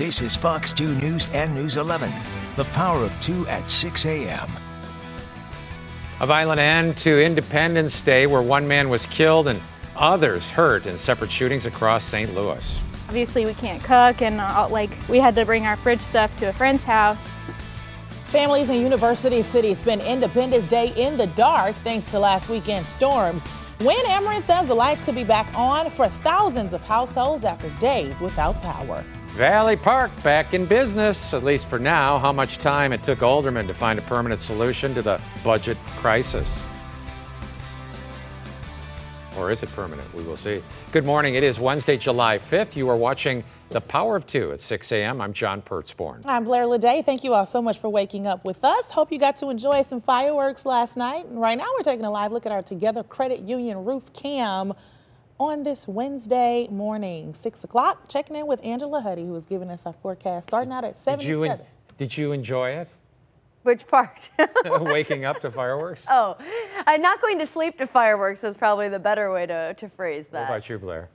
This is Fox 2 News and News 11. The power of 2 at 6 a.m. A violent end to Independence Day where one man was killed and others hurt in separate shootings across St. Louis. Obviously, we can't cook, and uh, like we had to bring our fridge stuff to a friend's house. Families in University City spent Independence Day in the dark thanks to last weekend's storms. Wynn Ameren says the lights could be back on for thousands of households after days without power. Valley Park back in business, at least for now. How much time it took Alderman to find a permanent solution to the budget crisis. Or is it permanent? We will see. Good morning. It is Wednesday, July 5th. You are watching The Power of Two at 6 a.m. I'm John Pertzborn. I'm Blair Lede. Thank you all so much for waking up with us. Hope you got to enjoy some fireworks last night. And right now, we're taking a live look at our Together Credit Union roof cam on this Wednesday morning, 6 o'clock. Checking in with Angela Hutti, who is giving us our forecast starting out at 7 Did you, did you enjoy it? Which part? Waking up to fireworks? oh, uh, not going to sleep to fireworks is probably the better way to, to phrase that. What about you, Blair?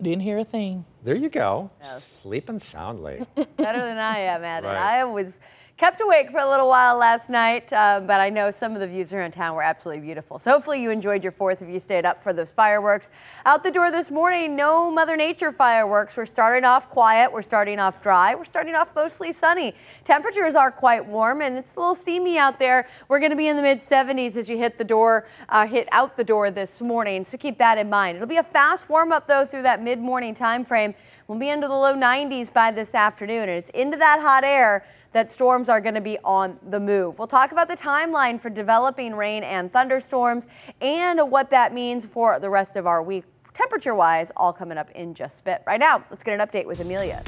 Didn't hear a thing. There you go. Sleeping soundly. Better than I am at Right. it. I was kept awake for a little while last night, uh, but I know some of the views around town were absolutely beautiful. So hopefully you enjoyed your fourth if you stayed up for those fireworks. Out the door this morning, no Mother Nature fireworks. We're starting off quiet. We're starting off dry. We're starting off mostly sunny. Temperatures are quite warm and it's a little steamy out there. We're going to be in the mid 70s as you hit the door, uh, hit out the door this morning. So keep that in mind. It'll be a fast warm up though through that mid morning time frame. We'll be into the low 90s by this afternoon and it's into that hot air that storms are going to be on the move. We'll talk about the timeline for developing rain and thunderstorms and what that means for the rest of our week, temperature wise, all coming up in just a bit. Right now, let's get an update with Amelia.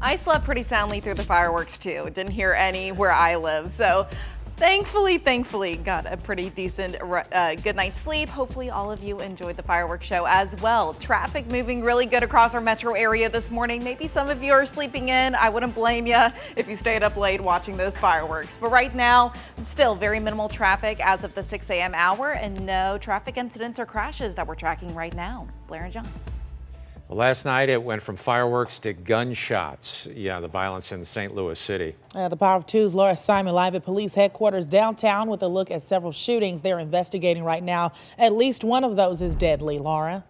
I slept pretty soundly through the fireworks too. Didn't hear any where I live. So thankfully, thankfully, got a pretty decent uh, good night's sleep. Hopefully, all of you enjoyed the fireworks show as well. Traffic moving really good across our metro area this morning. Maybe some of you are sleeping in. I wouldn't blame you if you stayed up late watching those fireworks. But right now, still very minimal traffic as of the 6 a.m. hour, and no traffic incidents or crashes that we're tracking right now. Blair and John. Well, last night it went from fireworks to gunshots. Yeah, the violence in St. Louis City. The Power of Two's Laura Simon live at police headquarters downtown with a look at several shootings they're investigating right now. At least one of those is deadly, Laura.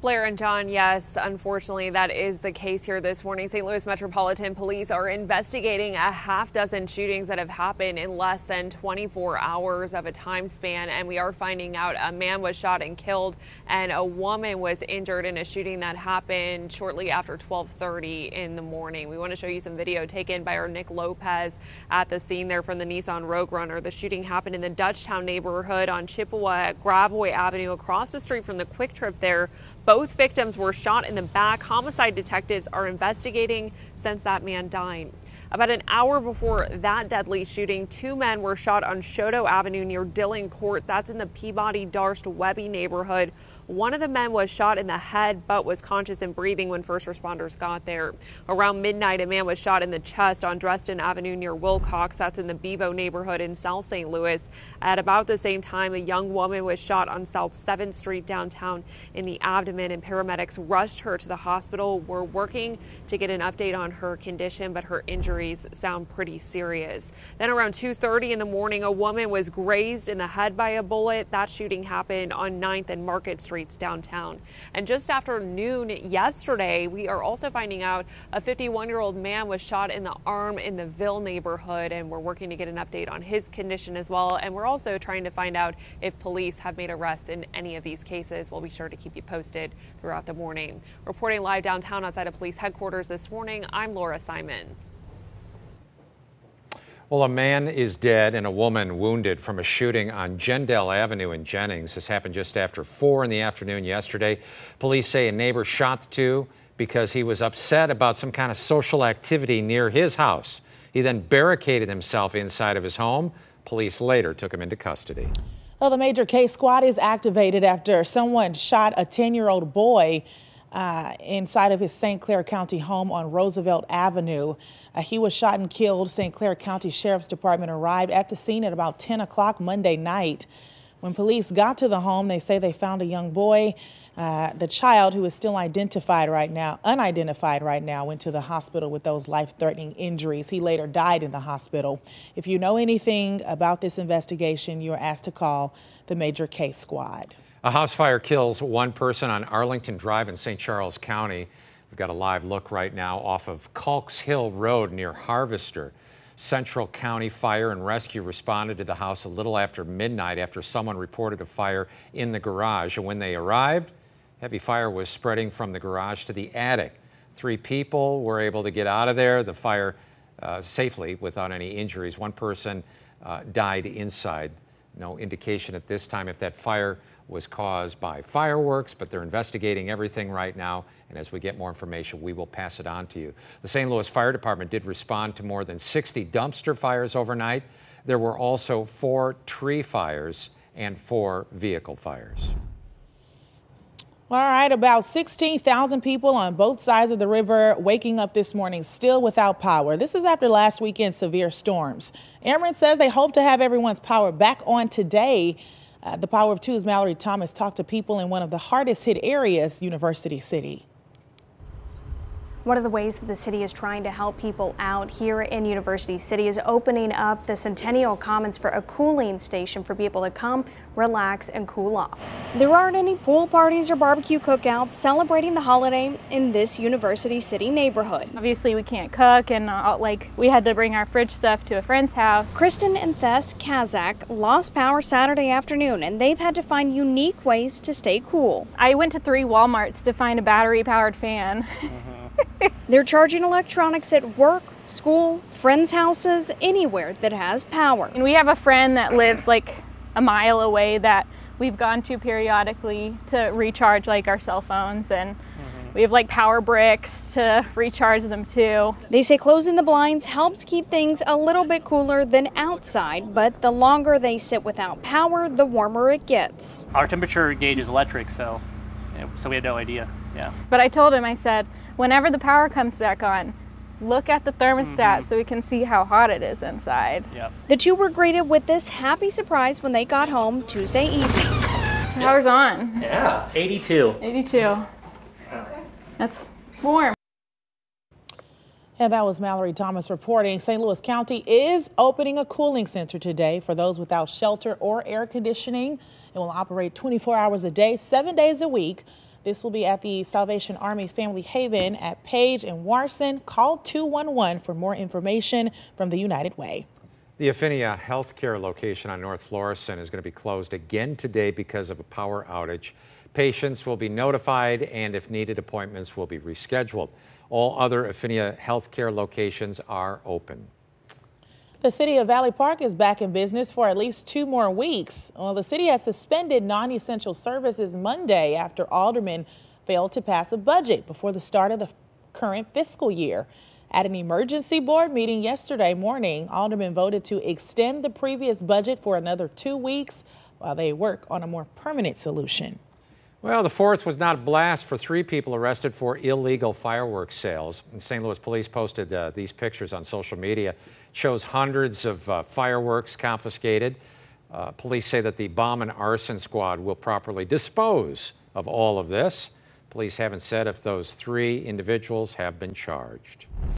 Blair and John, yes, unfortunately, that is the case here this morning. St. Louis Metropolitan Police are investigating a half dozen shootings that have happened in less than 24 hours of a time span. And we are finding out a man was shot and killed, and a woman was injured in a shooting that happened shortly after 1230 in the morning. We want to show you some video taken by our Nick Lopez at the scene there from the Nissan Rogue Runner. The shooting happened in the Dutchtown neighborhood on Chippewa at Gravois Avenue across the street from the QuikTrip there. Both victims were shot in the back. Homicide detectives are investigating since that man died. About an hour before that deadly shooting, two men were shot on Chouteau Avenue near Dillon Court. That's in the Peabody Darst Webbe neighborhood. One of the men was shot in the head but was conscious and breathing when first responders got there. Around midnight, a man was shot in the chest on Dresden Avenue near Wilcox. That's in the Bevo neighborhood in South St. Louis. At about the same time, a young woman was shot on South 7th Street downtown in the abdomen, and paramedics rushed her to the hospital. We're working to get an update on her condition, but her injuries sound pretty serious. Then around 2:30 in the morning, a woman was grazed in the head by a bullet. That shooting happened on 9th and Market Street streets downtown. And just after noon yesterday, we are also finding out a 51 year old man was shot in the arm in the Ville neighborhood, and we're working to get an update on his condition as well. And we're also trying to find out if police have made arrests in any of these cases. We'll be sure to keep you posted throughout the morning. Reporting live downtown outside of police headquarters this morning, I'm Laura Simon. Well, a man is dead and a woman wounded from a shooting on Gendell Avenue in Jennings. This happened just after 4 in the afternoon yesterday. Police say a neighbor shot the two. because he was upset about some kind of social activity near his house. He then barricaded himself inside of his home. Police later took him into custody. Well, the major case squad is activated after someone shot a 10 year old boy uh, inside of his St. Clair County home on Roosevelt Avenue. Uh, he was shot and killed. St. Clair County Sheriff's Department arrived at the scene at about 10 o'clock Monday night. When police got to the home, they say they found a young boy. Uh, the child, who is still identified right now, unidentified right now, went to the hospital with those life threatening injuries. He later died in the hospital. If you know anything about this investigation, you are asked to call the Major Case Squad. A house fire kills one person on Arlington Drive in St. Charles County. We've got a live look right now off of Caulks Hill Road near Harvester. Central County Fire and Rescue responded to the house a little after midnight after someone reported a fire in the garage. And when they arrived, heavy fire was spreading from the garage to the attic. Three people were able to get out of there, the fire uh, safely without any injuries. One person uh, died inside. No indication at this time if that fire was caused by fireworks, but they're investigating everything right now. And as we get more information, we will pass it on to you. The St. Louis Fire Department did respond to more than 60 dumpster fires overnight. There were also four tree fires and four vehicle fires. All right, about 16,000 people on both sides of the river waking up this morning still without power. This is after last weekend's severe storms. Ameren says they hope to have everyone's power back on today. Uh, the Power of Two's Mallory Thomas talked to people in one of the hardest hit areas, University City. One of the ways that the city is trying to help people out here in University City is opening up the Centennial Commons for a cooling station for people to come, relax, and cool off. There aren't any pool parties or barbecue cookouts celebrating the holiday in this University City neighborhood. Obviously, we can't cook, and uh, like we had to bring our fridge stuff to a friend's house. Kristen and Thess Kazak lost power Saturday afternoon, and they've had to find unique ways to stay cool. I went to three Walmarts to find a battery powered fan. Mm-hmm. They're charging electronics at work, school, friends' houses, anywhere that has power. And we have a friend that lives like a mile away that we've gone to periodically to recharge like our cell phones and mm-hmm. we have like power bricks to recharge them too. They say closing the blinds helps keep things a little bit cooler than outside, but the longer they sit without power, the warmer it gets. Our temperature gauge is electric, so so we had no idea. Yeah. But I told him I said whenever the power comes back on, look at the thermostat mm-hmm. so we can see how hot it is inside. Yep. The two were greeted with this happy surprise when they got home Tuesday evening. Power's on. Yeah, 82. 82. That's warm. And that was Mallory Thomas reporting. St. Louis County is opening a cooling center today for those without shelter or air conditioning. It will operate 24 hours a day, seven days a week. This will be at the Salvation Army Family Haven at Page and Warson. Call 211 for more information from the United Way. The Affinia Healthcare location on North Florissant is going to be closed again today because of a power outage. Patients will be notified and if needed, appointments will be rescheduled. All other Affinia Healthcare locations are open. The city of Valley Park is back in business for at least two more weeks. Well, the city has suspended non-essential services Monday after aldermen failed to pass a budget before the start of the current fiscal year. At an emergency board meeting yesterday morning, aldermen voted to extend the previous budget for another two weeks while they work on a more permanent solution. Well, the fourth was not a blast for three people arrested for illegal fireworks sales. St. Louis police posted uh, these pictures on social media. It shows hundreds of uh, fireworks confiscated. Uh, police say that the bomb and arson squad will properly dispose of all of this. Police haven't said if those three individuals have been charged.